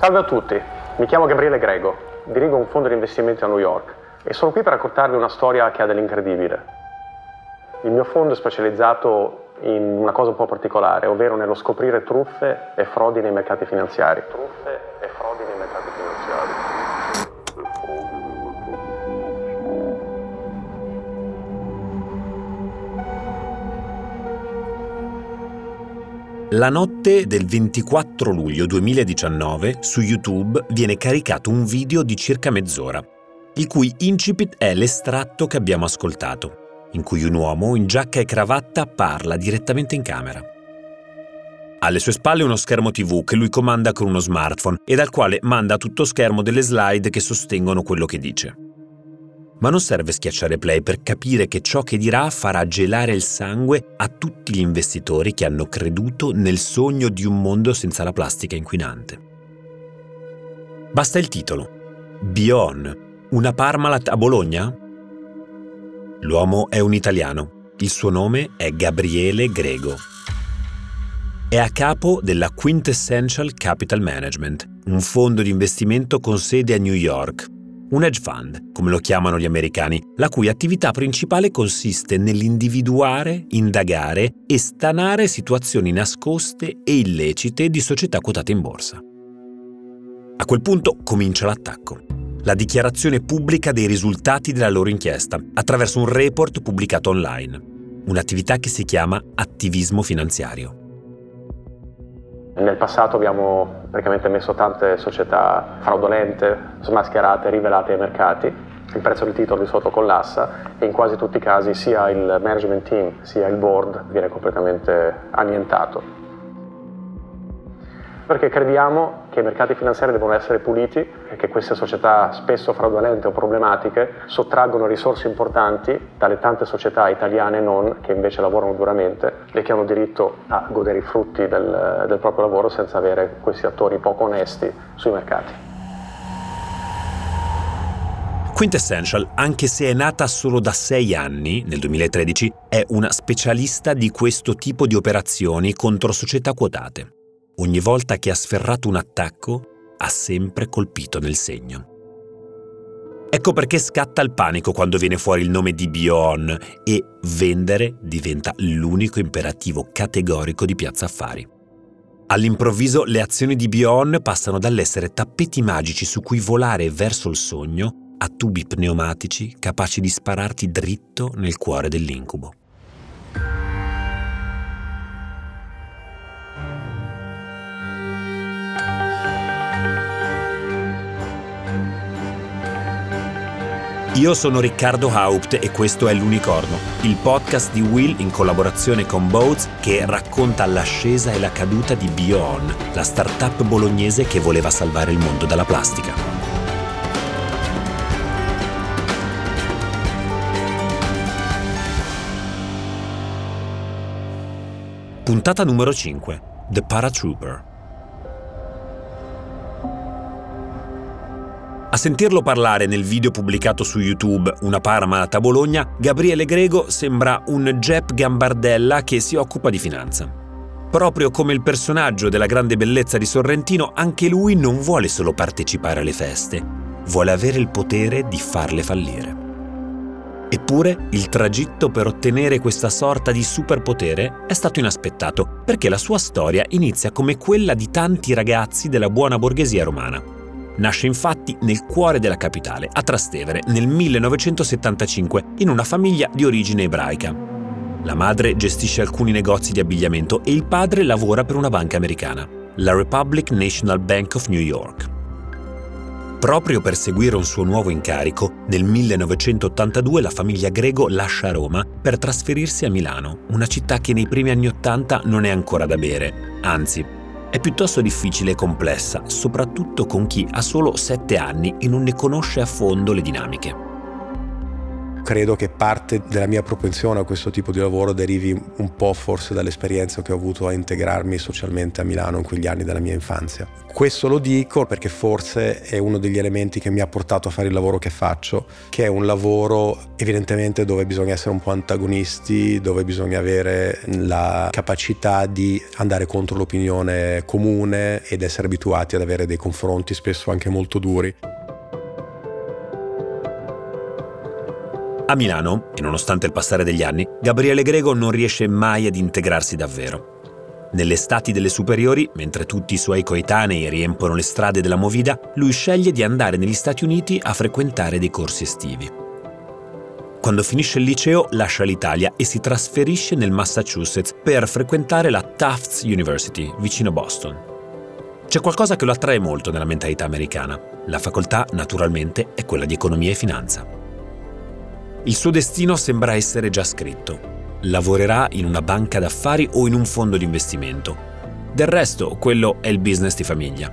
Salve a tutti, mi chiamo Gabriele Grego, dirigo un fondo di investimenti a New York e sono qui per raccontarvi una storia che ha dell'incredibile. Il mio fondo è specializzato in una cosa un po' particolare, ovvero nello scoprire truffe e frodi nei mercati finanziari. Truffe La notte del 24 luglio 2019 su YouTube viene caricato un video di circa mezz'ora, il cui incipit è l'estratto che abbiamo ascoltato, in cui un uomo in giacca e cravatta parla direttamente in camera. Alle sue spalle uno schermo TV che lui comanda con uno smartphone e dal quale manda a tutto schermo delle slide che sostengono quello che dice. Ma non serve schiacciare play per capire che ciò che dirà farà gelare il sangue a tutti gli investitori che hanno creduto nel sogno di un mondo senza la plastica inquinante. Basta il titolo. Bion, una Parmalat a Bologna? L'uomo è un italiano. Il suo nome è Gabriele Grego. È a capo della Quintessential Capital Management, un fondo di investimento con sede a New York, un hedge fund, come lo chiamano gli americani, la cui attività principale consiste nell'individuare, indagare e stanare situazioni nascoste e illecite di società quotate in borsa. A quel punto comincia l'attacco. La dichiarazione pubblica dei risultati della loro inchiesta attraverso un report pubblicato online, un'attività che si chiama attivismo finanziario. Nel passato abbiamo praticamente messo tante società fraudolente, smascherate, rivelate ai mercati. Il prezzo del titolo di sotto collassa e in quasi tutti i casi sia il management team sia il board viene completamente annientato. Perché crediamo che i mercati finanziari devono essere puliti e che queste società spesso fraudolente o problematiche sottraggono risorse importanti dalle tante società italiane e non che invece lavorano duramente e che hanno diritto a godere i frutti del, del proprio lavoro senza avere questi attori poco onesti sui mercati. Quintessential, anche se è nata solo da sei anni, nel 2013, è una specialista di questo tipo di operazioni contro società quotate. Ogni volta che ha sferrato un attacco, ha sempre colpito nel segno. Ecco perché scatta il panico quando viene fuori il nome di Bion e vendere diventa l'unico imperativo categorico di Piazza Affari. All'improvviso le azioni di Bion passano dall'essere tappeti magici su cui volare verso il sogno a tubi pneumatici capaci di spararti dritto nel cuore dell'incubo. Io sono Riccardo Haupt e questo è L'Unicorno, il podcast di Will in collaborazione con Boats che racconta l'ascesa e la caduta di BioOn, la startup bolognese che voleva salvare il mondo dalla plastica. Puntata numero 5. The Paratrooper. A sentirlo parlare nel video pubblicato su YouTube Una Parmalat a Bologna, Gabriele Grego sembra un Jep Gambardella che si occupa di finanza. Proprio come il personaggio della grande bellezza di Sorrentino, anche lui non vuole solo partecipare alle feste, vuole avere il potere di farle fallire. Eppure il tragitto per ottenere questa sorta di superpotere è stato inaspettato, perché la sua storia inizia come quella di tanti ragazzi della buona borghesia romana Nasce infatti nel cuore della capitale, a Trastevere, nel 1975, in una famiglia di origine ebraica. La madre gestisce alcuni negozi di abbigliamento e il padre lavora per una banca americana, la Republic National Bank of New York. Proprio per seguire un suo nuovo incarico, nel 1982 la famiglia Grego lascia Roma per trasferirsi a Milano, una città che nei primi anni Ottanta non è ancora da bere, anzi è piuttosto difficile e complessa, soprattutto con chi ha solo 7 anni e non ne conosce a fondo le dinamiche. Credo che parte della mia propensione a questo tipo di lavoro derivi un po' forse dall'esperienza che ho avuto a integrarmi socialmente a Milano in quegli anni della mia infanzia. Questo lo dico perché forse è uno degli elementi che mi ha portato a fare il lavoro che faccio, che è un lavoro evidentemente dove bisogna essere un po' antagonisti, dove bisogna avere la capacità di andare contro l'opinione comune ed essere abituati ad avere dei confronti spesso anche molto duri. A Milano, e nonostante il passare degli anni, Gabriele Grego non riesce mai ad integrarsi davvero. Nelle estati delle superiori, mentre tutti i suoi coetanei riempono le strade della Movida, lui sceglie di andare negli Stati Uniti a frequentare dei corsi estivi. Quando finisce il liceo lascia l'Italia e si trasferisce nel Massachusetts per frequentare la Tufts University, vicino Boston. C'è qualcosa che lo attrae molto nella mentalità americana. La facoltà, naturalmente, è quella di economia e finanza. Il suo destino sembra essere già scritto. Lavorerà in una banca d'affari o in un fondo di investimento. Del resto, quello è il business di famiglia.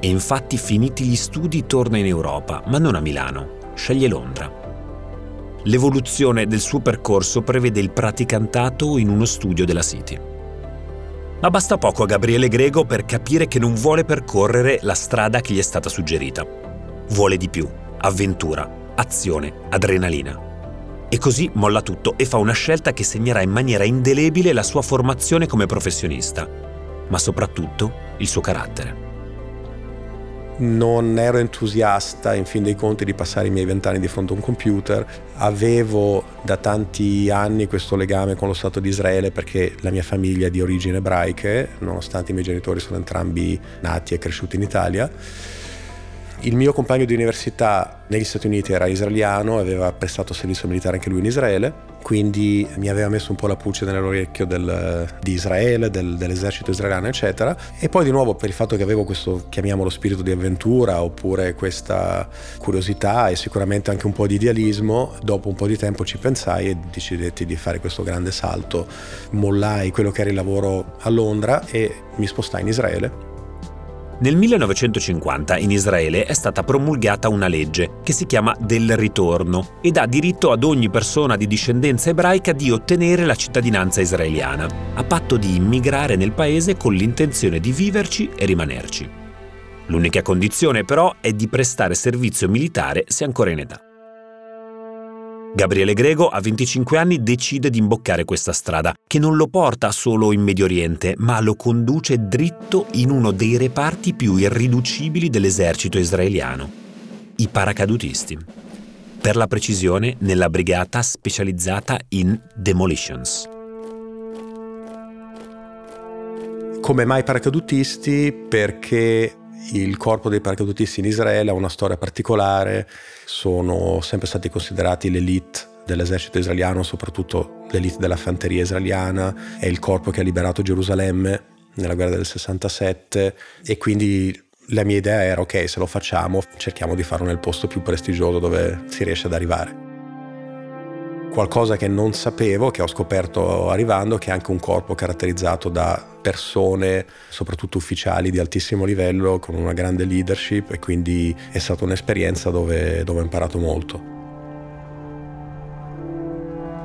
E infatti, finiti gli studi, torna in Europa, ma non a Milano. Sceglie Londra. L'evoluzione del suo percorso prevede il praticantato in uno studio della City. Ma basta poco a Gabriele Grego per capire che non vuole percorrere la strada che gli è stata suggerita. Vuole di più, avventura, azione, adrenalina. E così molla tutto e fa una scelta che segnerà in maniera indelebile la sua formazione come professionista, ma soprattutto il suo carattere. Non ero entusiasta, in fin dei conti, di passare i miei vent'anni di fronte a un computer. Avevo da tanti anni questo legame con lo Stato di Israele perché la mia famiglia è di origini ebraiche, nonostante i miei genitori sono entrambi nati e cresciuti in Italia il mio compagno di università negli Stati Uniti era israeliano, aveva prestato servizio militare anche lui in Israele, quindi mi aveva messo un po' la pulce nell'orecchio del, di Israele, del, dell'esercito israeliano, eccetera. E poi di nuovo per il fatto che avevo questo, chiamiamolo spirito di avventura, oppure questa curiosità e sicuramente anche un po' di idealismo, dopo un po' di tempo ci pensai e decidetti di fare questo grande salto. Mollai quello che era il lavoro a Londra e mi spostai in Israele nel 1950 in Israele è stata promulgata una legge che si chiama del ritorno e dà diritto ad ogni persona di discendenza ebraica di ottenere la cittadinanza israeliana, a patto di immigrare nel paese con l'intenzione di viverci e rimanerci. L'unica condizione però è di prestare servizio militare se ancora in età. Gabriele Grego a 25 anni decide di imboccare questa strada, che non lo porta solo in Medio Oriente, ma lo conduce dritto in uno dei reparti più irriducibili dell'esercito israeliano, i paracadutisti. Per la precisione, nella brigata specializzata in demolitions. Come mai paracadutisti? Perché il corpo dei paracadutisti in Israele ha una storia particolare, sono sempre stati considerati l'elite dell'esercito israeliano, soprattutto l'elite della fanteria israeliana, è il corpo che ha liberato Gerusalemme nella guerra del 67 e quindi la mia idea era ok, se lo facciamo cerchiamo di farlo nel posto più prestigioso dove si riesce ad arrivare qualcosa che non sapevo, che ho scoperto arrivando, che è anche un corpo caratterizzato da persone, soprattutto ufficiali di altissimo livello, con una grande leadership e quindi è stata un'esperienza dove, dove ho imparato molto.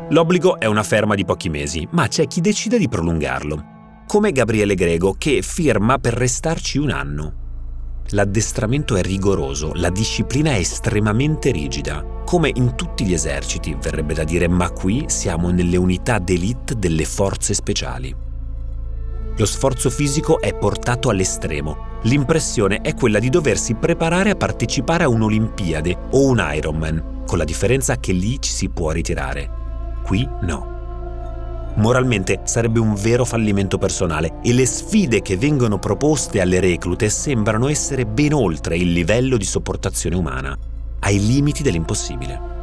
L'obbligo è una ferma di pochi mesi, ma c'è chi decide di prolungarlo, come Gabriele Grego che firma per restarci un anno. L'addestramento è rigoroso, la disciplina è estremamente rigida, come in tutti gli eserciti, verrebbe da dire, ma qui siamo nelle unità d'élite delle forze speciali. Lo sforzo fisico è portato all'estremo. L'impressione è quella di doversi preparare a partecipare a un'Olimpiade o un Ironman, con la differenza che lì ci si può ritirare. Qui no. Moralmente sarebbe un vero fallimento personale e le sfide che vengono proposte alle reclute sembrano essere ben oltre il livello di sopportazione umana, ai limiti dell'impossibile.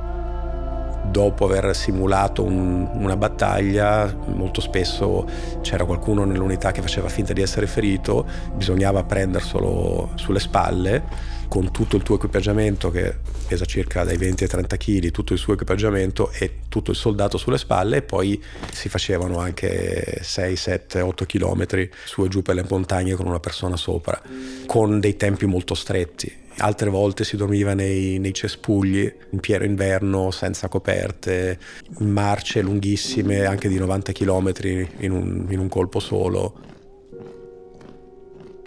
Dopo aver simulato un, una battaglia, molto spesso c'era qualcuno nell'unità che faceva finta di essere ferito, bisognava prenderselo sulle spalle con tutto il tuo equipaggiamento che pesa circa dai 20 ai 30 kg, tutto il suo equipaggiamento e tutto il soldato sulle spalle e poi si facevano anche 6, 7, 8 km su e giù per le montagne con una persona sopra, con dei tempi molto stretti altre volte si dormiva nei, nei cespugli in pieno inverno senza coperte, marce lunghissime anche di 90 km in un, in un colpo solo.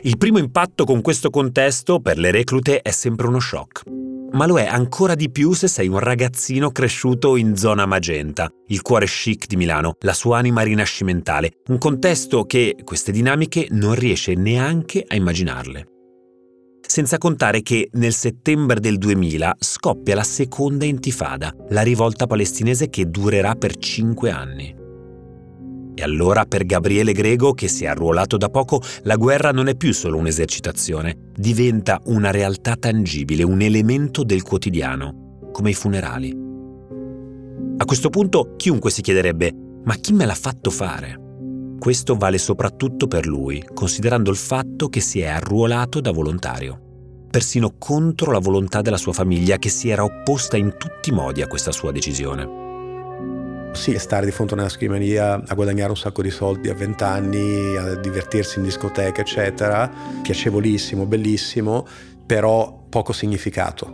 Il primo impatto con questo contesto per le reclute è sempre uno shock ma lo è ancora di più se sei un ragazzino cresciuto in zona magenta, il cuore chic di Milano, la sua anima rinascimentale, un contesto che queste dinamiche non riesce neanche a immaginarle. Senza contare che nel settembre del 2000 scoppia la seconda intifada, la rivolta palestinese che durerà per cinque anni. E allora per Gabriele Grego, che si è arruolato da poco, la guerra non è più solo un'esercitazione, diventa una realtà tangibile, un elemento del quotidiano, come i funerali. A questo punto chiunque si chiederebbe, ma chi me l'ha fatto fare? Questo vale soprattutto per lui, considerando il fatto che si è arruolato da volontario, persino contro la volontà della sua famiglia che si era opposta in tutti i modi a questa sua decisione. Sì, stare di fronte a una scrivania a guadagnare un sacco di soldi a 20 anni, a divertirsi in discoteca, eccetera, piacevolissimo, bellissimo, però poco significato.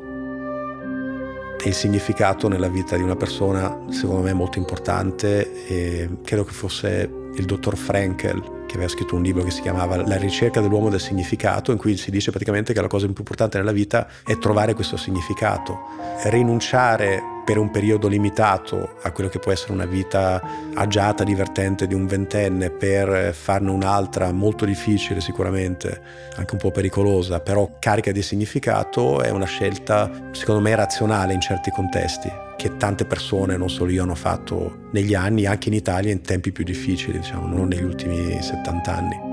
E il significato nella vita di una persona, secondo me, è molto importante e credo che fosse il dottor Frankel che aveva scritto un libro che si chiamava La ricerca dell'uomo del significato, in cui si dice praticamente che la cosa più importante nella vita è trovare questo significato. Rinunciare per un periodo limitato a quello che può essere una vita agiata, divertente di un ventenne per farne un'altra molto difficile sicuramente, anche un po' pericolosa, però carica di significato è una scelta secondo me razionale in certi contesti che tante persone, non solo io, hanno fatto negli anni, anche in Italia, in tempi più difficili, diciamo, non negli ultimi 70 anni.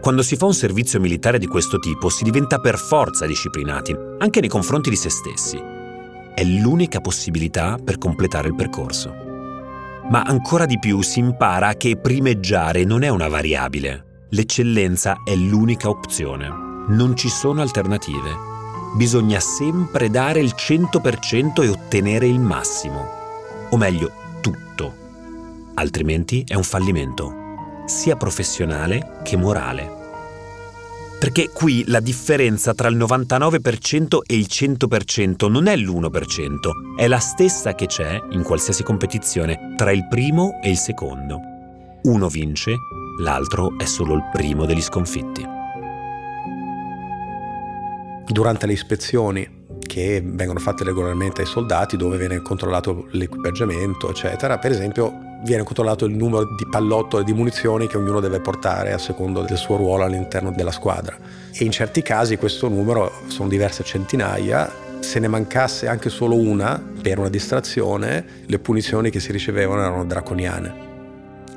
Quando si fa un servizio militare di questo tipo si diventa per forza disciplinati, anche nei confronti di se stessi. È l'unica possibilità per completare il percorso. Ma ancora di più si impara che primeggiare non è una variabile. L'eccellenza è l'unica opzione. Non ci sono alternative bisogna sempre dare il 100% e ottenere il massimo. O meglio, tutto. Altrimenti è un fallimento, sia professionale che morale. Perché qui la differenza tra il 99% e il 100% non è l'1%, è la stessa che c'è in qualsiasi competizione tra il primo e il secondo. Uno vince, l'altro è solo il primo degli sconfitti durante le ispezioni che vengono fatte regolarmente ai soldati dove viene controllato l'equipaggiamento, eccetera. Per esempio viene controllato il numero di pallottole di munizioni che ognuno deve portare a secondo del suo ruolo all'interno della squadra. E in certi casi questo numero sono diverse centinaia. Se ne mancasse anche solo una per una distrazione, le punizioni che si ricevevano erano draconiane.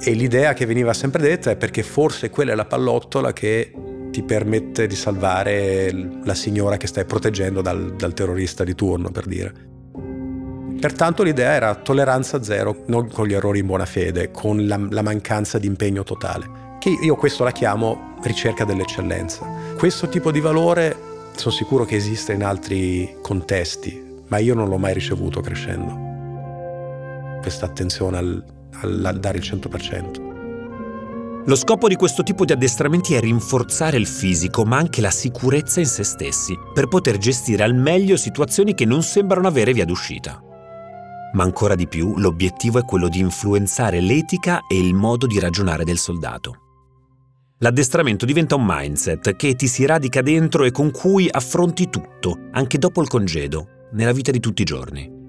E l'idea che veniva sempre detta è perché forse quella è la pallottola che ti permette di salvare la signora che stai proteggendo dal, dal terrorista di turno, per dire. Pertanto l'idea era tolleranza zero, non con gli errori in buona fede, con la, la mancanza di impegno totale. Che io questo la chiamo ricerca dell'eccellenza. Questo tipo di valore sono sicuro che esiste in altri contesti, ma io non l'ho mai ricevuto crescendo. Questa attenzione al, al, al dare il 100%. Lo scopo di questo tipo di addestramenti è rinforzare il fisico, ma anche la sicurezza in se stessi, per poter gestire al meglio situazioni che non sembrano avere via d'uscita. Ma ancora di più, l'obiettivo è quello di influenzare l'etica e il modo di ragionare del soldato. L'addestramento diventa un mindset che ti si radica dentro e con cui affronti tutto, anche dopo il congedo, nella vita di tutti i giorni.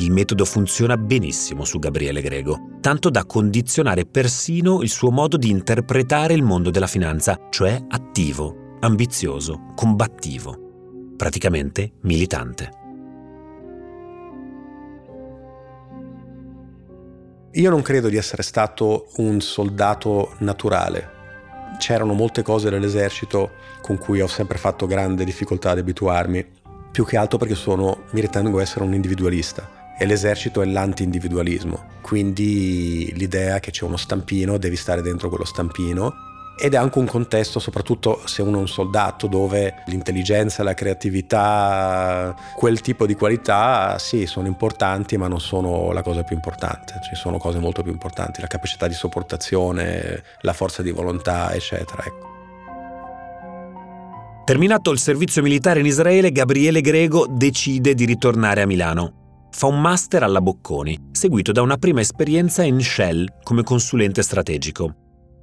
Il metodo funziona benissimo su Gabriele Grego, tanto da condizionare persino il suo modo di interpretare il mondo della finanza, cioè attivo, ambizioso, combattivo, praticamente militante. Io non credo di essere stato un soldato naturale. C'erano molte cose nell'esercito con cui ho sempre fatto grande difficoltà ad abituarmi, più che altro perché sono, mi ritengo essere un individualista e l'esercito è l'anti-individualismo, quindi l'idea che c'è uno stampino, devi stare dentro quello stampino ed è anche un contesto, soprattutto se uno è un soldato, dove l'intelligenza, la creatività, quel tipo di qualità, sì, sono importanti, ma non sono la cosa più importante. Ci sono cose molto più importanti, la capacità di sopportazione, la forza di volontà, eccetera. Ecco. Terminato il servizio militare in Israele, Gabriele Grego decide di ritornare a Milano. Fa un master alla Bocconi, seguito da una prima esperienza in Shell come consulente strategico.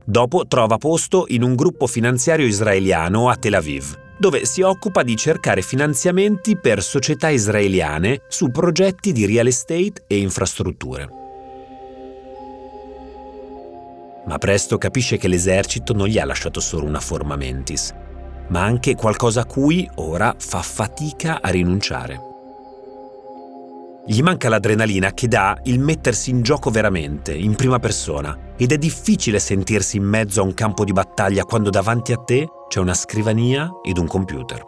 Dopo trova posto in un gruppo finanziario israeliano a Tel Aviv, dove si occupa di cercare finanziamenti per società israeliane su progetti di real estate e infrastrutture. Ma presto capisce che l'esercito non gli ha lasciato solo una forma mentis, ma anche qualcosa a cui ora fa fatica a rinunciare. Gli manca l'adrenalina che dà il mettersi in gioco veramente, in prima persona, ed è difficile sentirsi in mezzo a un campo di battaglia quando davanti a te c'è una scrivania ed un computer.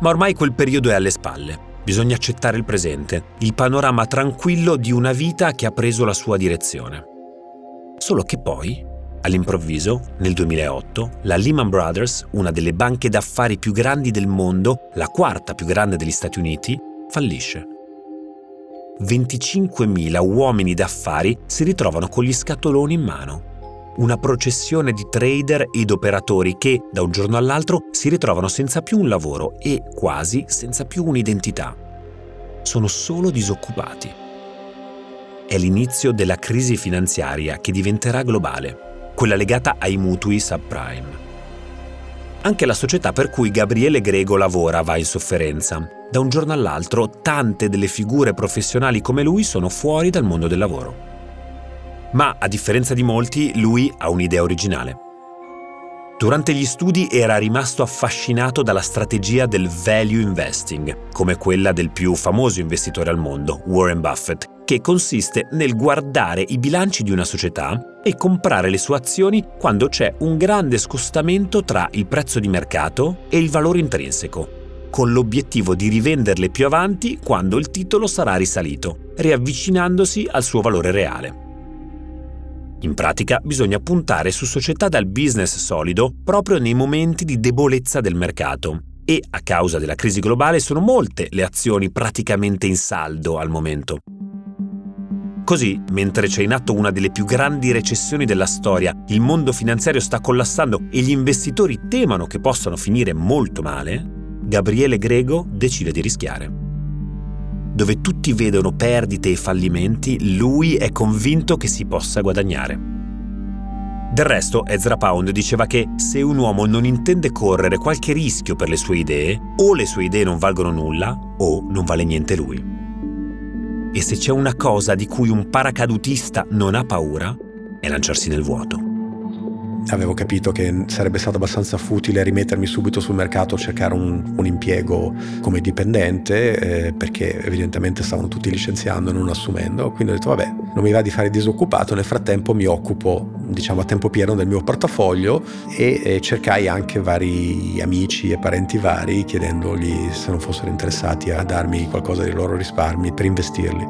Ma ormai quel periodo è alle spalle. Bisogna accettare il presente, il panorama tranquillo di una vita che ha preso la sua direzione. Solo che poi, all'improvviso, nel 2008, la Lehman Brothers, una delle banche d'affari più grandi del mondo, la quarta più grande degli Stati Uniti, fallisce. 25.000 uomini d'affari si ritrovano con gli scatoloni in mano una processione di trader ed operatori che, da un giorno all'altro, si ritrovano senza più un lavoro e quasi senza più un'identità. Sono solo disoccupati. È l'inizio della crisi finanziaria che diventerà globale, quella legata ai mutui subprime. Anche la società per cui Gabriele Grego lavora va in sofferenza. Da un giorno all'altro tante delle figure professionali come lui sono fuori dal mondo del lavoro. Ma, a differenza di molti, lui ha un'idea originale. Durante gli studi era rimasto affascinato dalla strategia del value investing, come quella del più famoso investitore al mondo, Warren Buffett, che consiste nel guardare i bilanci di una società e comprare le sue azioni quando c'è un grande scostamento tra il prezzo di mercato e il valore intrinseco, con l'obiettivo di rivenderle più avanti quando il titolo sarà risalito, riavvicinandosi al suo valore reale. In pratica bisogna puntare su società dal business solido proprio nei momenti di debolezza del mercato. E a causa della crisi globale sono molte le azioni praticamente in saldo al momento. Così, mentre c'è in atto una delle più grandi recessioni della storia, il mondo finanziario sta collassando e gli investitori temono che possano finire molto male, Gabriele Grego decide di rischiare dove tutti vedono perdite e fallimenti, lui è convinto che si possa guadagnare. Del resto, Ezra Pound diceva che se un uomo non intende correre qualche rischio per le sue idee, o le sue idee non valgono nulla, o non vale niente lui. E se c'è una cosa di cui un paracadutista non ha paura, è lanciarsi nel vuoto avevo capito che sarebbe stato abbastanza futile rimettermi subito sul mercato, cercare un, un impiego come dipendente, eh, perché evidentemente stavano tutti licenziando e non assumendo. Quindi ho detto, vabbè, non mi va di fare disoccupato, nel frattempo mi occupo, diciamo, a tempo pieno del mio portafoglio e, e cercai anche vari amici e parenti vari chiedendogli se non fossero interessati a darmi qualcosa dei loro risparmi per investirli.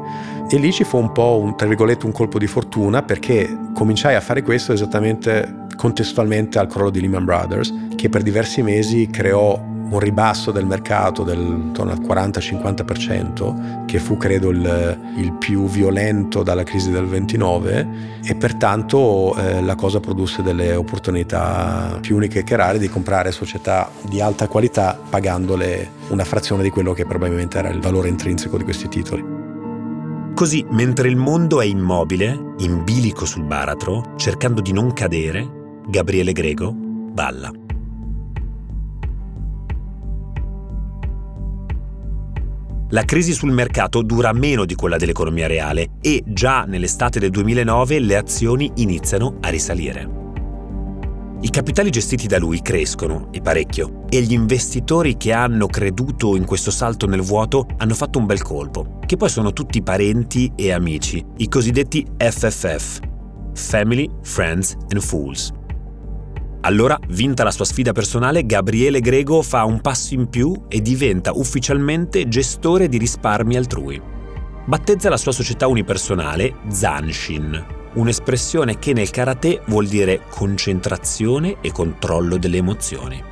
E lì ci fu un po' un, tra virgolette, un colpo di fortuna perché cominciai a fare questo esattamente contestualmente al crollo di Lehman Brothers, che per diversi mesi creò un ribasso del mercato del, intorno al 40-50%, che fu credo il, il, più violento dalla crisi del 29 e pertanto eh, la cosa produsse delle opportunità più uniche che rare di comprare società di alta qualità pagandole una frazione di quello che probabilmente era il valore intrinseco di questi titoli. Così, mentre il mondo è immobile, in bilico sul baratro, cercando di non cadere, Gabriele Grego balla. La crisi sul mercato dura meno di quella dell'economia reale e già nell'estate del 2009 le azioni iniziano a risalire. I capitali gestiti da lui crescono, e parecchio, e gli investitori che hanno creduto in questo salto nel vuoto hanno fatto un bel colpo, che poi sono tutti parenti e amici, i cosiddetti FFF, Family, Friends and Fools. Allora, vinta la sua sfida personale, Gabriele Grego fa un passo in più e diventa ufficialmente gestore di risparmi altrui. Battezza la sua società unipersonale Zanshin, un'espressione che nel karate vuol dire concentrazione e controllo delle emozioni.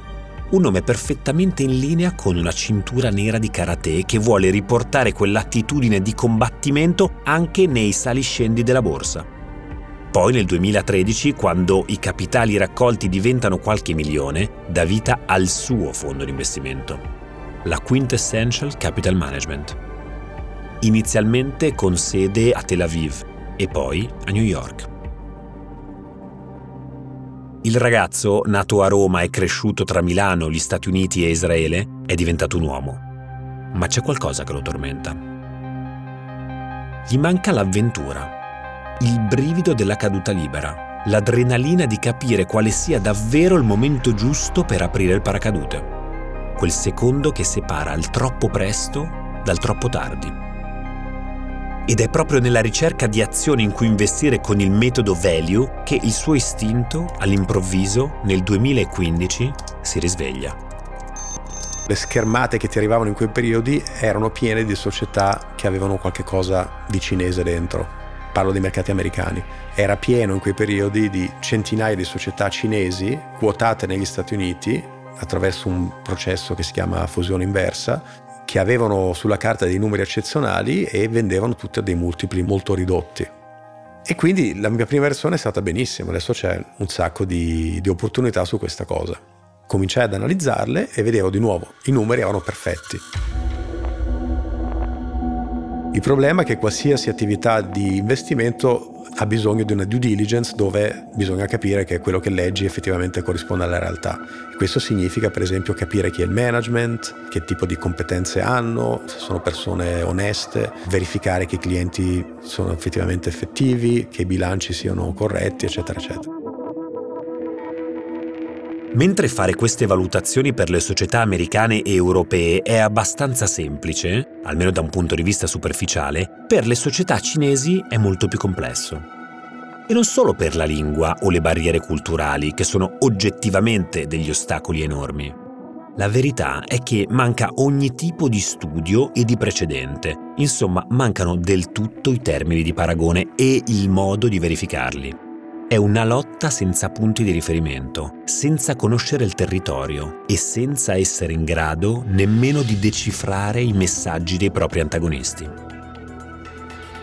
Un nome perfettamente in linea con una cintura nera di karate che vuole riportare quell'attitudine di combattimento anche nei saliscendi della borsa. Poi nel 2013, quando i capitali raccolti diventano qualche milione, dà vita al suo fondo di investimento, la Quintessential Capital Management. Inizialmente con sede a Tel Aviv e poi a New York. Il ragazzo, nato a Roma e cresciuto tra Milano, gli Stati Uniti e Israele, è diventato un uomo. Ma c'è qualcosa che lo tormenta. Gli manca l'avventura, il brivido della caduta libera, l'adrenalina di capire quale sia davvero il momento giusto per aprire il paracadute. Quel secondo che separa il troppo presto dal troppo tardi. Ed è proprio nella ricerca di azioni in cui investire con il metodo value che il suo istinto, all'improvviso, nel 2015, si risveglia. Le schermate che ti arrivavano in quei periodi erano piene di società che avevano qualche cosa di cinese dentro. Parlo dei mercati americani. Era pieno in quei periodi di centinaia di società cinesi quotate negli Stati Uniti attraverso un processo che si chiama fusione inversa che avevano sulla carta dei numeri eccezionali e vendevano tutti a dei multipli molto ridotti. E quindi la mia prima versione è stata benissima, adesso c'è un sacco di, di opportunità su questa cosa. Cominciai ad analizzarle e vedevo di nuovo, i numeri erano perfetti. Il problema è che qualsiasi attività di investimento ha bisogno di una due diligence dove bisogna capire che quello che leggi effettivamente corrisponde alla realtà. Questo significa per esempio capire chi è il management, che tipo di competenze hanno, se sono persone oneste, verificare che i clienti sono effettivamente effettivi, che i bilanci siano corretti, eccetera, eccetera. Mentre fare queste valutazioni per le società americane e europee è abbastanza semplice, almeno da un punto di vista superficiale, per le società cinesi è molto più complesso. E non solo per la lingua o le barriere culturali, che sono oggettivamente degli ostacoli enormi. La verità è che manca ogni tipo di studio e di precedente, insomma mancano del tutto i termini di paragone e il modo di verificarli. È una lotta senza punti di riferimento, senza conoscere il territorio e senza essere in grado nemmeno di decifrare i messaggi dei propri antagonisti.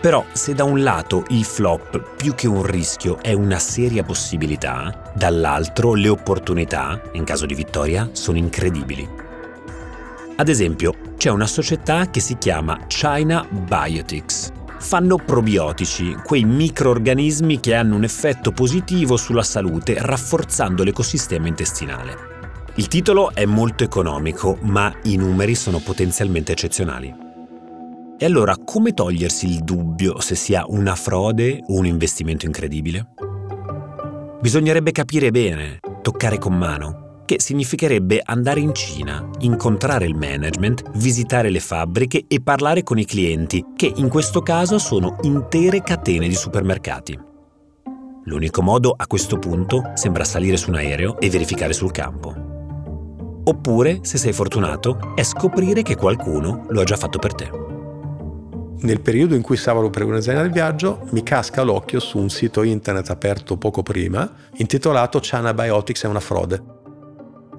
Però se da un lato il flop più che un rischio è una seria possibilità, dall'altro le opportunità, in caso di vittoria, sono incredibili. Ad esempio, c'è una società che si chiama China Biotics, fanno probiotici, quei microorganismi che hanno un effetto positivo sulla salute rafforzando l'ecosistema intestinale. Il titolo è molto economico, ma i numeri sono potenzialmente eccezionali. E allora come togliersi il dubbio se sia una frode o un investimento incredibile? Bisognerebbe capire bene, toccare con mano, che significherebbe andare in Cina, incontrare il management, visitare le fabbriche e parlare con i clienti, che in questo caso sono intere catene di supermercati. L'unico modo a questo punto sembra salire su un aereo e verificare sul campo. Oppure, se sei fortunato, è scoprire che qualcuno lo ha già fatto per te. Nel periodo in cui stavo per organizzare il viaggio, mi casca l'occhio su un sito internet aperto poco prima, intitolato China Biotics è una frode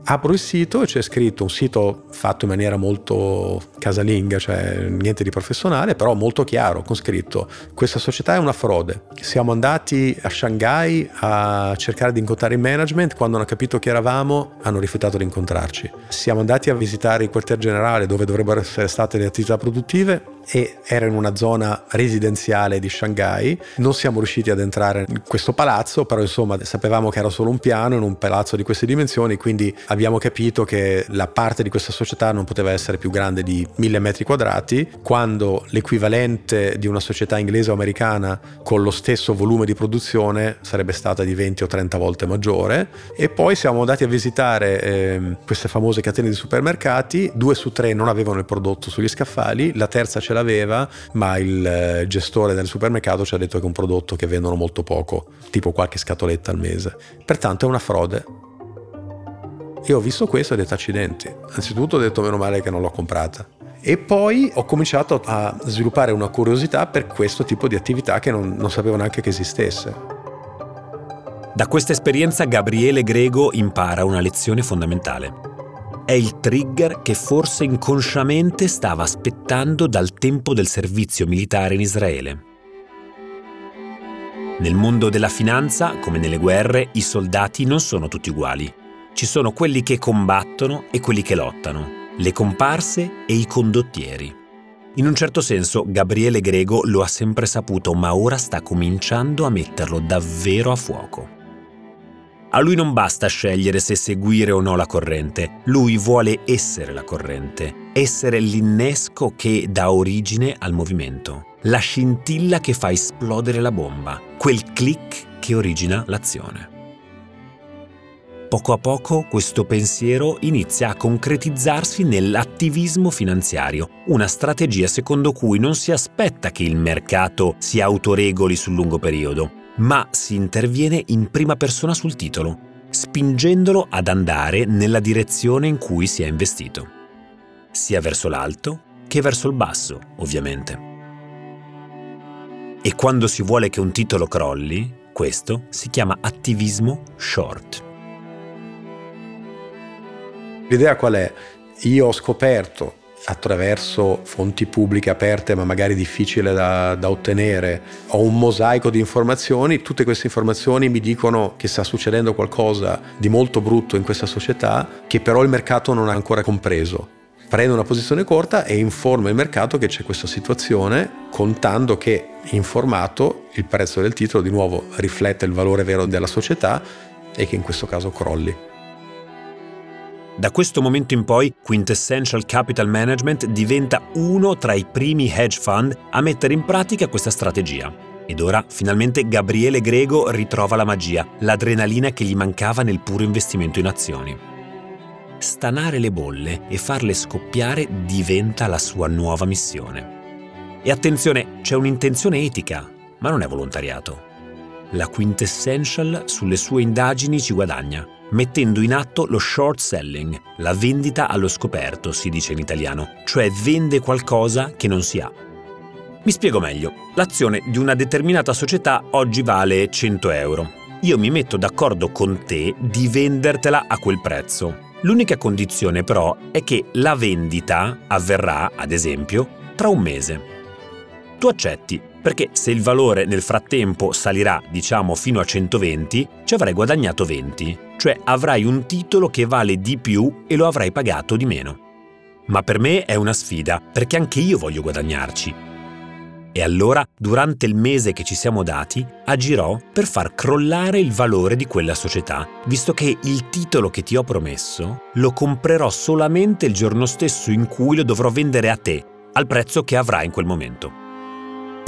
apro il sito e c'è scritto un sito fatto in maniera molto casalinga, cioè niente di professionale, però molto chiaro, con scritto questa società è una frode. Siamo andati a Shanghai a cercare di incontrare il management, quando hanno capito chi eravamo hanno rifiutato di incontrarci. Siamo andati a visitare il quartier generale dove dovrebbero essere state le attività produttive e era in una zona residenziale di Shanghai. Non siamo riusciti ad entrare in questo palazzo, però insomma sapevamo che era solo un piano in un palazzo di queste dimensioni, quindi abbiamo capito che la parte di questa società non poteva essere più grande di mille metri quadrati, quando l'equivalente di una società inglese o americana con lo stesso volume di produzione sarebbe stata di 20 o 30 volte maggiore. E poi siamo andati a visitare eh, queste famose catene di supermercati, due su tre non avevano il prodotto sugli scaffali, la terza ce l'aveva, ma il eh, gestore del supermercato ci ha detto che è un prodotto che vendono molto poco, tipo qualche scatoletta al mese. Pertanto è una frode. Io ho visto questo e ho detto accidenti. Anzitutto ho detto meno male che non l'ho comprata. E poi ho cominciato a sviluppare una curiosità per questo tipo di attività che non, non sapevo neanche che esistesse. Da questa esperienza Gabriele Grego impara una lezione fondamentale è il trigger che forse inconsciamente stava aspettando dal tempo del servizio militare in Israele. Nel mondo della finanza, come nelle guerre, i soldati non sono tutti uguali. Ci sono quelli che combattono e quelli che lottano, le comparse e i condottieri. In un certo senso Gabriele Grego lo ha sempre saputo, ma ora sta cominciando a metterlo davvero a fuoco. A lui non basta scegliere se seguire o no la corrente, lui vuole essere la corrente, essere l'innesco che dà origine al movimento, la scintilla che fa esplodere la bomba, quel click che origina l'azione. Poco a poco questo pensiero inizia a concretizzarsi nell'attivismo finanziario, una strategia secondo cui non si aspetta che il mercato si autoregoli sul lungo periodo, ma si interviene in prima persona sul titolo, spingendolo ad andare nella direzione in cui si è investito, sia verso l'alto che verso il basso, ovviamente. E quando si vuole che un titolo crolli, questo si chiama attivismo short. L'idea qual è? Io ho scoperto attraverso fonti pubbliche aperte ma magari difficile da, da, ottenere, ho un mosaico di informazioni, tutte queste informazioni mi dicono che sta succedendo qualcosa di molto brutto in questa società che però il mercato non ha ancora compreso. Prendo una posizione corta e informo il mercato che c'è questa situazione contando che informato il prezzo del titolo di nuovo riflette il valore vero della società e che in questo caso crolli. Da questo momento in poi Quintessential Capital Management diventa uno tra i primi hedge fund a mettere in pratica questa strategia. Ed ora finalmente Gabriele Grego ritrova la magia, l'adrenalina che gli mancava nel puro investimento in azioni. Stanare le bolle e farle scoppiare diventa la sua nuova missione. E attenzione, c'è un'intenzione etica, ma non è volontariato. La Quintessential sulle sue indagini ci guadagna mettendo in atto lo short selling, la vendita allo scoperto, si dice in italiano, cioè vende qualcosa che non si ha. Mi spiego meglio. L'azione di una determinata società oggi vale 100 euro. Io mi metto d'accordo con te di vendertela a quel prezzo. L'unica condizione però è che la vendita avverrà, ad esempio, tra un mese. Tu accetti, perché se il valore nel frattempo salirà, diciamo, fino a 120, ci avrai guadagnato 20 cioè avrai un titolo che vale di più e lo avrai pagato di meno. Ma per me è una sfida, perché anche io voglio guadagnarci. E allora, durante il mese che ci siamo dati, agirò per far crollare il valore di quella società, visto che il titolo che ti ho promesso lo comprerò solamente il giorno stesso in cui lo dovrò vendere a te, al prezzo che avrai in quel momento.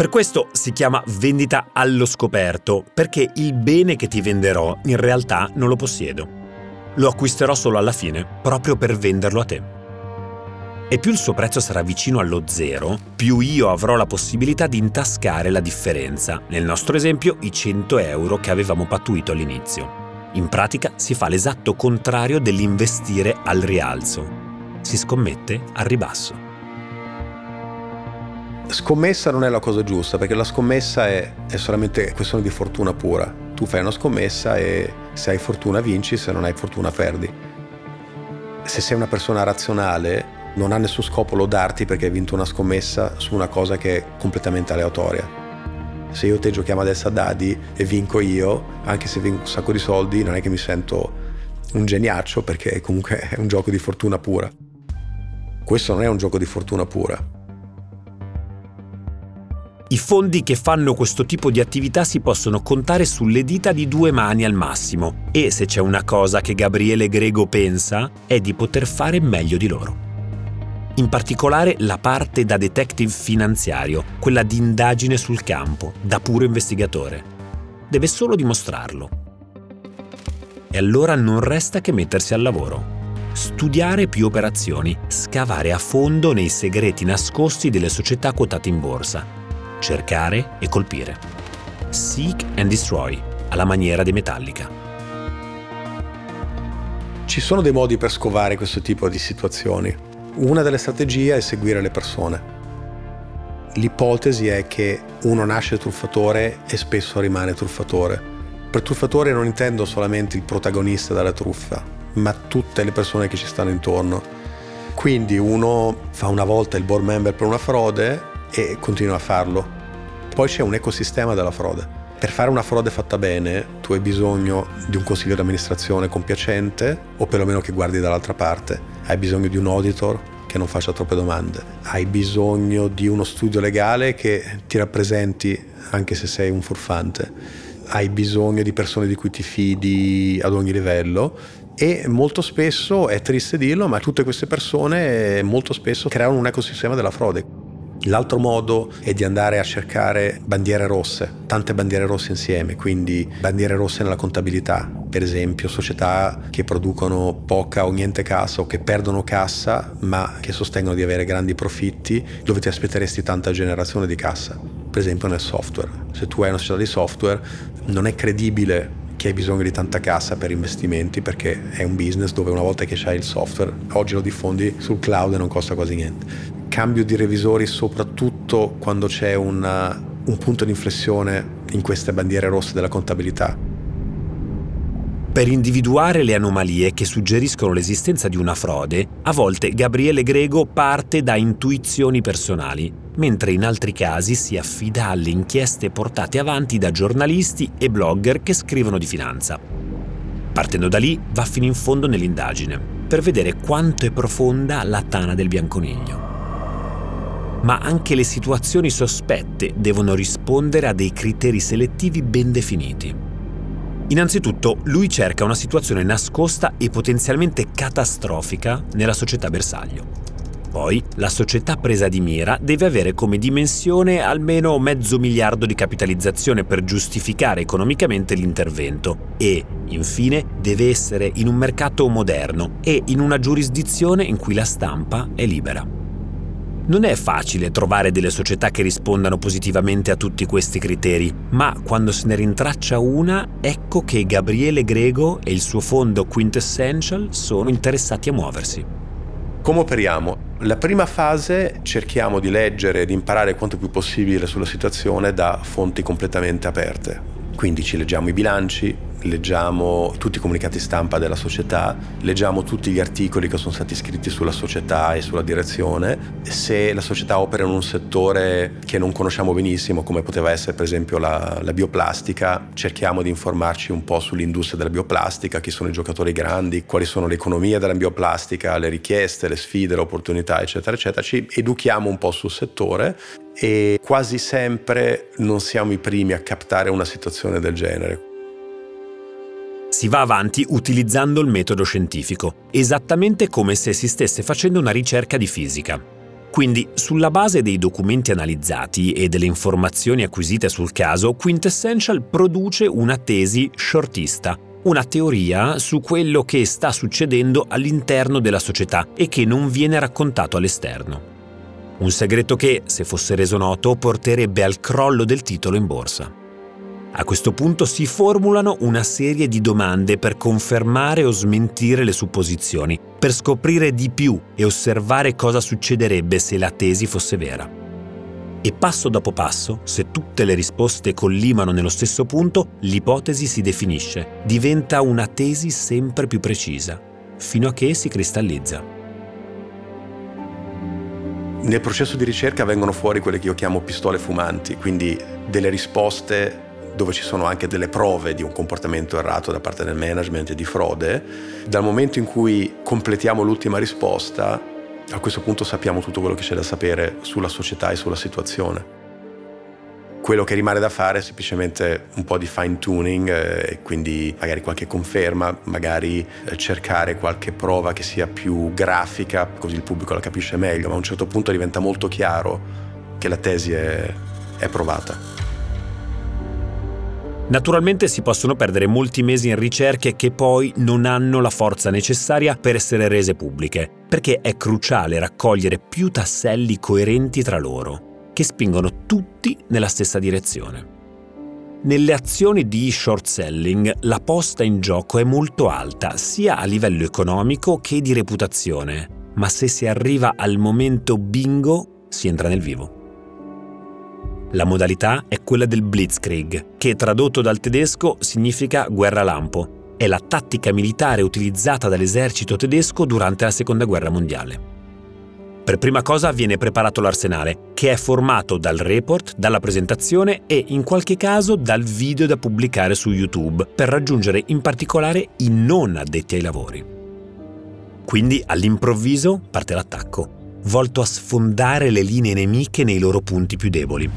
Per questo si chiama vendita allo scoperto, perché il bene che ti venderò in realtà non lo possiedo. Lo acquisterò solo alla fine, proprio per venderlo a te. E più il suo prezzo sarà vicino allo zero, più io avrò la possibilità di intascare la differenza, nel nostro esempio i 100 euro che avevamo pattuito all'inizio. In pratica si fa l'esatto contrario dell'investire al rialzo. Si scommette al ribasso scommessa non è la cosa giusta perché la scommessa è, è, solamente questione di fortuna pura. Tu fai una scommessa e se hai fortuna vinci, se non hai fortuna perdi. Se sei una persona razionale non ha nessun scopo lodarti perché hai vinto una scommessa su una cosa che è completamente aleatoria. Se io te giochiamo adesso a dadi e vinco io, anche se vinco un sacco di soldi, non è che mi sento un geniaccio perché comunque è un gioco di fortuna pura. Questo non è un gioco di fortuna pura i fondi che fanno questo tipo di attività si possono contare sulle dita di due mani al massimo e se c'è una cosa che Gabriele Grego pensa è di poter fare meglio di loro. In particolare la parte da detective finanziario, quella di indagine sul campo, da puro investigatore. Deve solo dimostrarlo. E allora non resta che mettersi al lavoro studiare più operazioni, scavare a fondo nei segreti nascosti delle società quotate in borsa cercare e colpire. Seek and destroy, alla maniera di Metallica. Ci sono dei modi per scovare questo tipo di situazioni. Una delle strategie è seguire le persone. L'ipotesi è che uno nasce truffatore e spesso rimane truffatore. Per truffatore non intendo solamente il protagonista della truffa, ma tutte le persone che ci stanno intorno. Quindi uno fa una volta il board member per una frode e continua a farlo. Poi c'è un ecosistema della frode Per fare una frode fatta bene, tu hai bisogno di un consiglio di amministrazione compiacente o perlomeno che guardi dall'altra parte. Hai bisogno di un auditor che non faccia troppe domande. Hai bisogno di uno studio legale che ti rappresenti anche se sei un furfante. Hai bisogno di persone di cui ti fidi ad ogni livello e molto spesso, è triste dirlo, ma tutte queste persone molto spesso creano un ecosistema della frode. L'altro modo è di andare a cercare bandiere rosse, tante bandiere rosse insieme, quindi bandiere rosse nella contabilità, per esempio società che producono poca o niente cassa o che perdono cassa ma che sostengono di avere grandi profitti, dove ti aspetteresti tanta generazione di cassa. Per esempio nel software. Se tu hai una società di software non è credibile che hai bisogno di tanta cassa per investimenti perché è un business dove una volta che hai il software, oggi lo diffondi sul cloud e non costa quasi niente cambio di revisori soprattutto quando c'è una, un punto di inflessione in queste bandiere rosse della contabilità. Per individuare le anomalie che suggeriscono l'esistenza di una frode, a volte Gabriele Grego parte da intuizioni personali, mentre in altri casi si affida alle inchieste portate avanti da giornalisti e blogger che scrivono di finanza. Partendo da lì va fino in fondo nell'indagine, per vedere quanto è profonda la tana del bianconiglio ma anche le situazioni sospette devono rispondere a dei criteri selettivi ben definiti. Innanzitutto, lui cerca una situazione nascosta e potenzialmente catastrofica nella società bersaglio. Poi, la società presa di mira deve avere come dimensione almeno mezzo miliardo di capitalizzazione per giustificare economicamente l'intervento e, infine, deve essere in un mercato moderno e in una giurisdizione in cui la stampa è libera. Non è facile trovare delle società che rispondano positivamente a tutti questi criteri, ma quando se ne rintraccia una, ecco che Gabriele Grego e il suo fondo Quintessential sono interessati a muoversi. Come operiamo? La prima fase cerchiamo di leggere e di imparare quanto più possibile sulla situazione da fonti completamente aperte. Quindi ci leggiamo i bilanci, leggiamo tutti i comunicati stampa della società, leggiamo tutti gli articoli che sono stati scritti sulla società e sulla direzione. Se la società opera in un settore che non conosciamo benissimo, come poteva essere per esempio la, la bioplastica, cerchiamo di informarci un po' sull'industria della bioplastica, chi sono i giocatori grandi, quali sono le economie della bioplastica, le richieste, le sfide, le opportunità, eccetera, eccetera. Ci educhiamo un po' sul settore e quasi sempre non siamo i primi a captare una situazione del genere. Si va avanti utilizzando il metodo scientifico, esattamente come se si stesse facendo una ricerca di fisica. Quindi, sulla base dei documenti analizzati e delle informazioni acquisite sul caso, Quintessential produce una tesi shortista, una teoria su quello che sta succedendo all'interno della società e che non viene raccontato all'esterno. Un segreto che, se fosse reso noto, porterebbe al crollo del titolo in borsa. A questo punto si formulano una serie di domande per confermare o smentire le supposizioni, per scoprire di più e osservare cosa succederebbe se la tesi fosse vera. E passo dopo passo, se tutte le risposte collimano nello stesso punto, l'ipotesi si definisce, diventa una tesi sempre più precisa, fino a che si cristallizza. Nel processo di ricerca vengono fuori quelle che io chiamo pistole fumanti, quindi delle risposte dove ci sono anche delle prove di un comportamento errato da parte del management e di frode, dal momento in cui completiamo l'ultima risposta, a questo punto sappiamo tutto quello che c'è da sapere sulla società e sulla situazione. Quello che rimane da fare è semplicemente un po' di fine tuning, eh, quindi magari qualche conferma, magari eh, cercare qualche prova che sia più grafica, così il pubblico la capisce meglio, ma a un certo punto diventa molto chiaro che la tesi è, è provata. Naturalmente si possono perdere molti mesi in ricerche che poi non hanno la forza necessaria per essere rese pubbliche, perché è cruciale raccogliere più tasselli coerenti tra loro, che spingono tutti nella stessa direzione. Nelle azioni di short selling la posta in gioco è molto alta, sia a livello economico che di reputazione, ma se si arriva al momento bingo si entra nel vivo. La modalità è quella del Blitzkrieg, che tradotto dal tedesco significa guerra lampo. È la tattica militare utilizzata dall'esercito tedesco durante la Seconda Guerra Mondiale. Per prima cosa viene preparato l'arsenale, che è formato dal report, dalla presentazione e in qualche caso dal video da pubblicare su YouTube, per raggiungere in particolare i non addetti ai lavori. Quindi all'improvviso parte l'attacco, volto a sfondare le linee nemiche nei loro punti più deboli.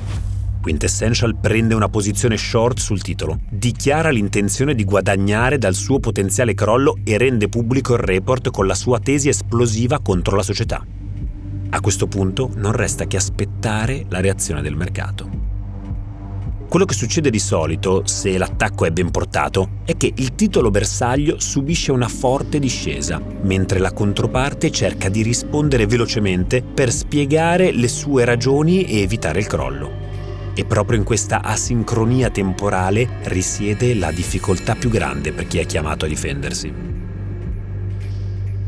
Quintessential prende una posizione short sul titolo, dichiara l'intenzione di guadagnare dal suo potenziale crollo e rende pubblico il report con la sua tesi esplosiva contro la società. A questo punto non resta che aspettare la reazione del mercato. Quello che succede di solito, se l'attacco è ben portato, è che il titolo bersaglio subisce una forte discesa, mentre la controparte cerca di rispondere velocemente per spiegare le sue ragioni e evitare il crollo. E proprio in questa asincronia temporale risiede la difficoltà più grande per chi è chiamato a difendersi.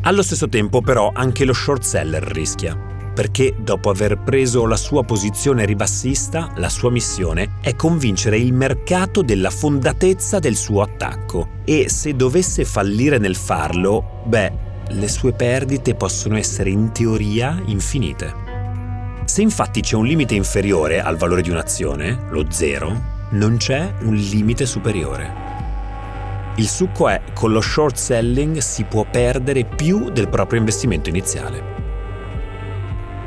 Allo stesso tempo però anche lo short seller rischia, perché dopo aver preso la sua posizione ribassista, la sua missione è convincere il mercato della fondatezza del suo attacco e se dovesse fallire nel farlo, beh, le sue perdite possono essere in teoria infinite. Se infatti c'è un limite inferiore al valore di un'azione, lo zero, non c'è un limite superiore. Il succo è, con lo short selling si può perdere più del proprio investimento iniziale.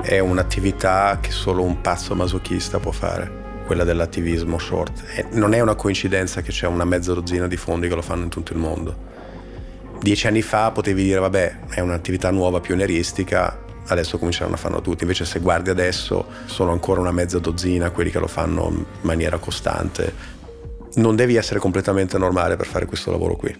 È un'attività che solo un pazzo masochista può fare, quella dell'attivismo short. E non è una coincidenza che c'è una mezza dozzina di fondi che lo fanno in tutto il mondo. Dieci anni fa potevi dire, vabbè, è un'attività nuova, pionieristica, adesso cominceranno a farlo tutti. Invece se guardi adesso sono ancora una mezza dozzina quelli che lo fanno in maniera costante. Non devi essere completamente normale per fare questo lavoro qui.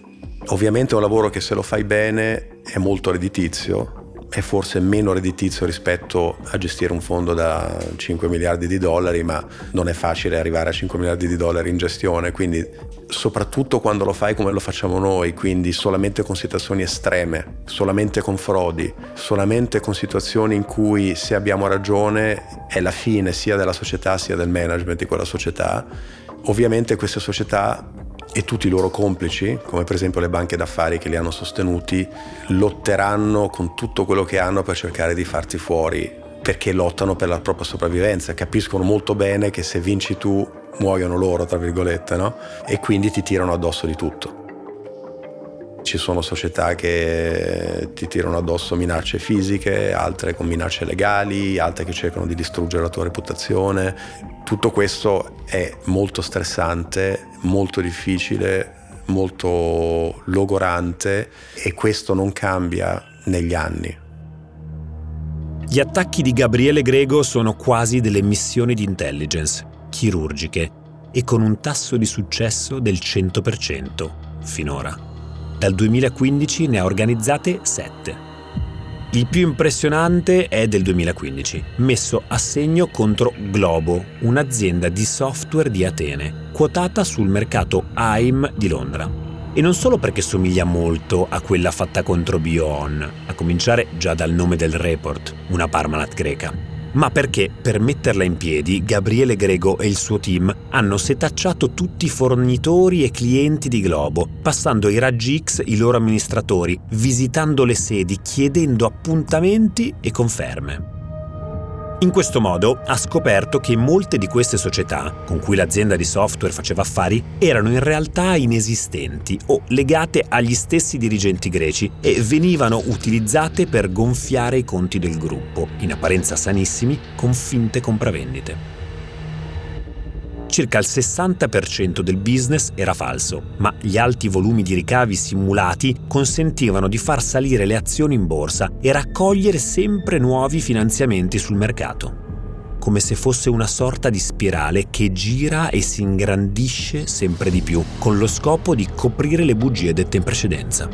Ovviamente è un lavoro che se lo fai bene è molto redditizio, è forse meno redditizio rispetto a gestire un fondo da 5 miliardi di dollari, ma non è facile arrivare a 5 miliardi di dollari in gestione, quindi soprattutto quando lo fai come lo facciamo noi, quindi solamente con situazioni estreme, solamente con frodi, solamente con situazioni in cui se abbiamo ragione è la fine sia della società sia del management di quella società. Ovviamente queste società e tutti i loro complici, come per esempio le banche d'affari che li hanno sostenuti, lotteranno con tutto quello che hanno per cercare di farti fuori perché lottano per la propria sopravvivenza, capiscono molto bene che se vinci tu muoiono loro, tra virgolette, no? E quindi ti tirano addosso di tutto. Ci sono società che ti tirano addosso minacce fisiche, altre con minacce legali, altre che cercano di distruggere la tua reputazione. Tutto questo è molto stressante, molto difficile, molto logorante e questo non cambia negli anni. Gli attacchi di Gabriele Grego sono quasi delle missioni di intelligence, chirurgiche, e con un tasso di successo del 100% finora. Dal 2015 ne ha organizzate 7. Il più impressionante è del 2015, messo a segno contro Globo, un'azienda di software di Atene, quotata sul mercato AIM di Londra. E non solo perché somiglia molto a quella fatta contro Bion, a cominciare già dal nome del report, una Parmalat greca, ma perché per metterla in piedi Gabriele Grego e il suo team hanno setacciato tutti i fornitori e clienti di Globo, passando ai raggi X i loro amministratori, visitando le sedi, chiedendo appuntamenti e conferme. In questo modo ha scoperto che molte di queste società, con cui l'azienda di software faceva affari, erano in realtà inesistenti o legate agli stessi dirigenti greci e venivano utilizzate per gonfiare i conti del gruppo, in apparenza sanissimi, con finte compravendite circa il 60% del business era falso, ma gli alti volumi di ricavi simulati consentivano di far salire le azioni in borsa e raccogliere sempre nuovi finanziamenti sul mercato come se fosse una sorta di spirale che gira e si ingrandisce sempre di più, con lo scopo di coprire le bugie dette in precedenza.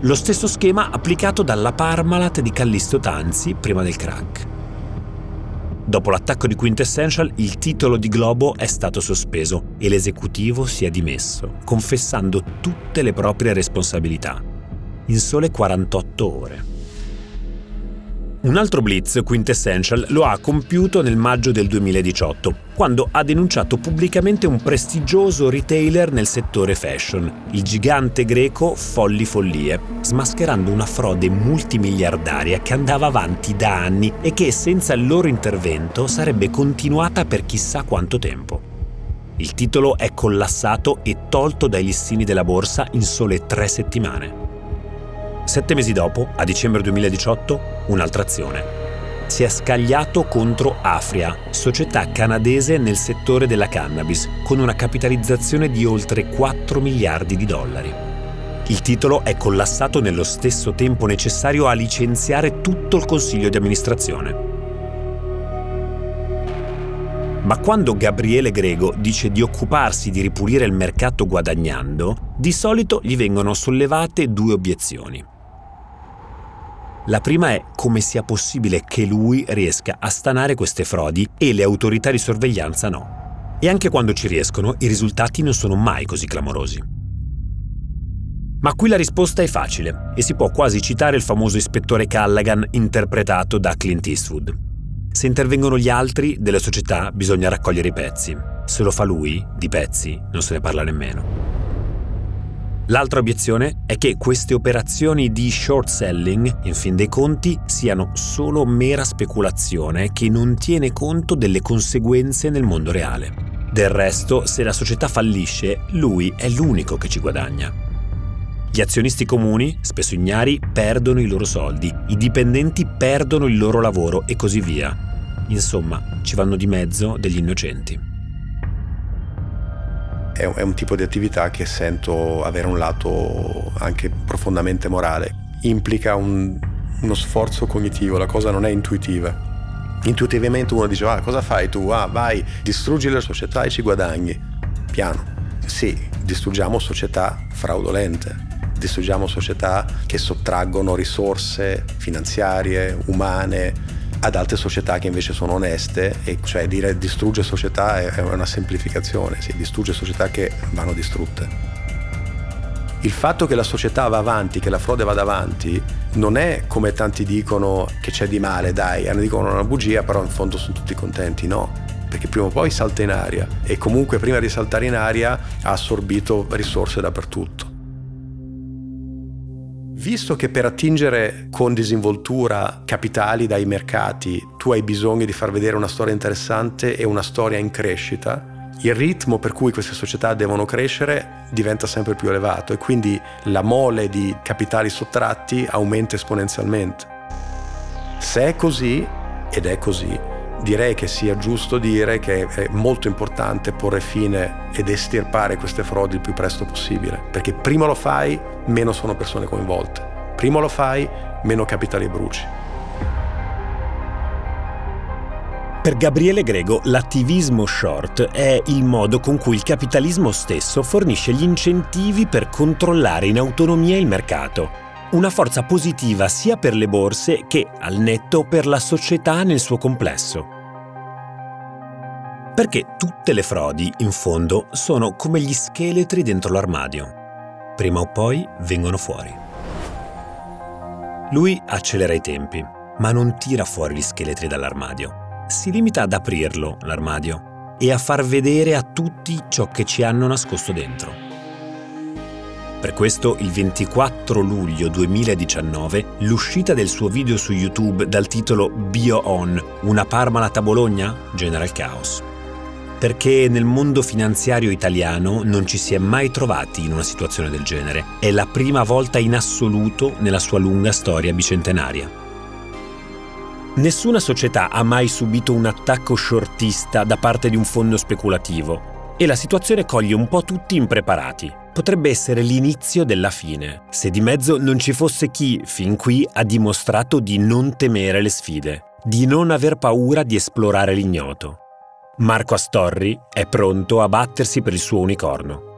Lo stesso schema applicato dalla Parmalat di Callisto Tanzi prima del crack. Dopo l'attacco di Quintessential, il titolo di Globo è stato sospeso e l'esecutivo si è dimesso, confessando tutte le proprie responsabilità, in sole 48 ore. Un altro blitz quintessential lo ha compiuto nel maggio del 2018, quando ha denunciato pubblicamente un prestigioso retailer nel settore fashion, il gigante greco Folli Follie, smascherando una frode multimiliardaria che andava avanti da anni e che senza il loro intervento sarebbe continuata per chissà quanto tempo. Il titolo è collassato e tolto dai listini della borsa in sole tre settimane. Sette mesi dopo, a dicembre 2018, un'altra azione. Si è scagliato contro Afria, società canadese nel settore della cannabis, con una capitalizzazione di oltre 4 miliardi di dollari. Il titolo è collassato nello stesso tempo necessario a licenziare tutto il consiglio di amministrazione. Ma quando Gabriele Grego dice di occuparsi di ripulire il mercato guadagnando, di solito gli vengono sollevate due obiezioni. La prima è come sia possibile che lui riesca a stanare queste frodi e le autorità di sorveglianza no. E anche quando ci riescono, i risultati non sono mai così clamorosi. Ma qui la risposta è facile e si può quasi citare il famoso ispettore Callaghan interpretato da Clint Eastwood. Se intervengono gli altri delle società bisogna raccogliere i pezzi. Se lo fa lui, di pezzi non se ne parla nemmeno. L'altra obiezione è che queste operazioni di short selling, in fin dei conti, siano solo mera speculazione che non tiene conto delle conseguenze nel mondo reale. Del resto, se la società fallisce, lui è l'unico che ci guadagna. Gli azionisti comuni, spesso ignari, perdono i loro soldi, i dipendenti perdono il loro lavoro e così via. Insomma, ci vanno di mezzo degli innocenti è è un tipo di attività che sento avere un lato anche profondamente morale. Implica un, uno sforzo cognitivo, la cosa non è intuitiva. Intuitivamente uno dice, ah, cosa fai tu? Ah, vai, distruggi la società e ci guadagni. Piano. Sì, distruggiamo società fraudolente, distruggiamo società che sottraggono risorse finanziarie, umane, ad altre società che invece sono oneste, e cioè dire distrugge società è una semplificazione, si distrugge società che vanno distrutte. Il fatto che la società va avanti, che la frode vada avanti, non è come tanti dicono che c'è di male, dai, hanno dicono una bugia, però in fondo sono tutti contenti, no, perché prima o poi salta in aria e comunque prima di saltare in aria ha assorbito risorse dappertutto. Visto che per attingere con disinvoltura capitali dai mercati tu hai bisogno di far vedere una storia interessante e una storia in crescita, il ritmo per cui queste società devono crescere diventa sempre più elevato e quindi la mole di capitali sottratti aumenta esponenzialmente. Se è così, ed è così, direi che sia giusto dire che è molto importante porre fine ed estirpare queste frodi il più presto possibile, perché prima lo fai, meno sono persone coinvolte. Prima lo fai, meno capitali bruci. Per Gabriele Grego l'attivismo short è il modo con cui il capitalismo stesso fornisce gli incentivi per controllare in autonomia il mercato. Una forza positiva sia per le borse che, al netto, per la società nel suo complesso. Perché tutte le frodi, in fondo, sono come gli scheletri dentro l'armadio. Prima o poi vengono fuori. Lui accelera i tempi, ma non tira fuori gli scheletri dall'armadio. Si limita ad aprirlo, l'armadio, e a far vedere a tutti ciò che ci hanno nascosto dentro. Per questo il 24 luglio 2019 l'uscita del suo video su YouTube dal titolo Bio On, una Parmalat a Bologna genera il caos perché nel mondo finanziario italiano non ci si è mai trovati in una situazione del genere. È la prima volta in assoluto nella sua lunga storia bicentenaria. Nessuna società ha mai subito un attacco shortista da parte di un fondo speculativo e la situazione coglie un po' tutti impreparati. Potrebbe essere l'inizio della fine, se di mezzo non ci fosse chi, fin qui, ha dimostrato di non temere le sfide, di non aver paura di esplorare l'ignoto. Marco Astorri è pronto a battersi per il suo unicorno.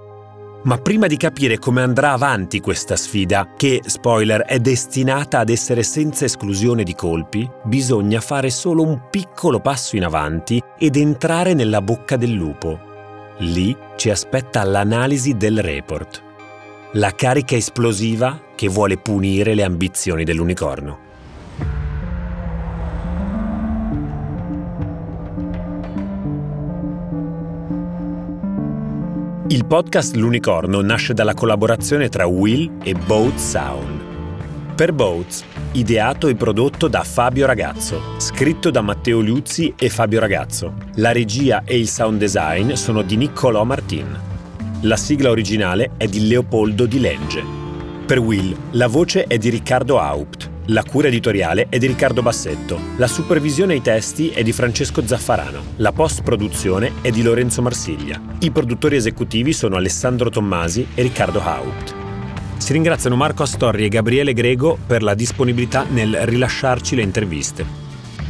Ma prima di capire come andrà avanti questa sfida, che, spoiler, è destinata ad essere senza esclusione di colpi, bisogna fare solo un piccolo passo in avanti ed entrare nella bocca del lupo. Lì ci aspetta l'analisi del report. La carica esplosiva che vuole punire le ambizioni dell'unicorno. Il podcast L'Unicorno nasce dalla collaborazione tra Will e Boat Sound. Per Boats, ideato e prodotto da Fabio Ragazzo, scritto da Matteo Liuzzi e Fabio Ragazzo. La regia e il sound design sono di Niccolò Martin. La sigla originale è di Leopoldo Di Lenge. Per Will, la voce è di Riccardo Haupt. La cura editoriale è di Riccardo Bassetto, la supervisione ai testi è di Francesco Zaffarano, la post-produzione è di Lorenzo Marsiglia. I produttori esecutivi sono Alessandro Tommasi e Riccardo Haupt. Si ringraziano Marco Astorri e Gabriele Grego per la disponibilità nel rilasciarci le interviste.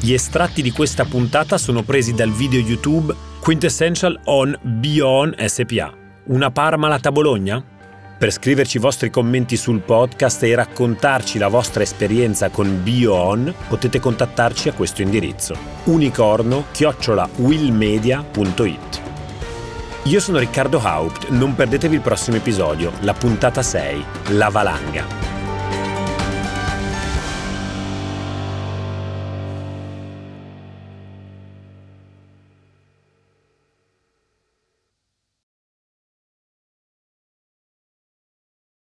Gli estratti di questa puntata sono presi dal video YouTube Quintessential on Beyond SPA. Una Parmalat a Bologna? Per scriverci i vostri commenti sul podcast e raccontarci la vostra esperienza con BioOn potete contattarci a questo indirizzo unicorno-willmedia.it Io sono Riccardo Haupt, non perdetevi il prossimo episodio, la puntata 6, La Valanga.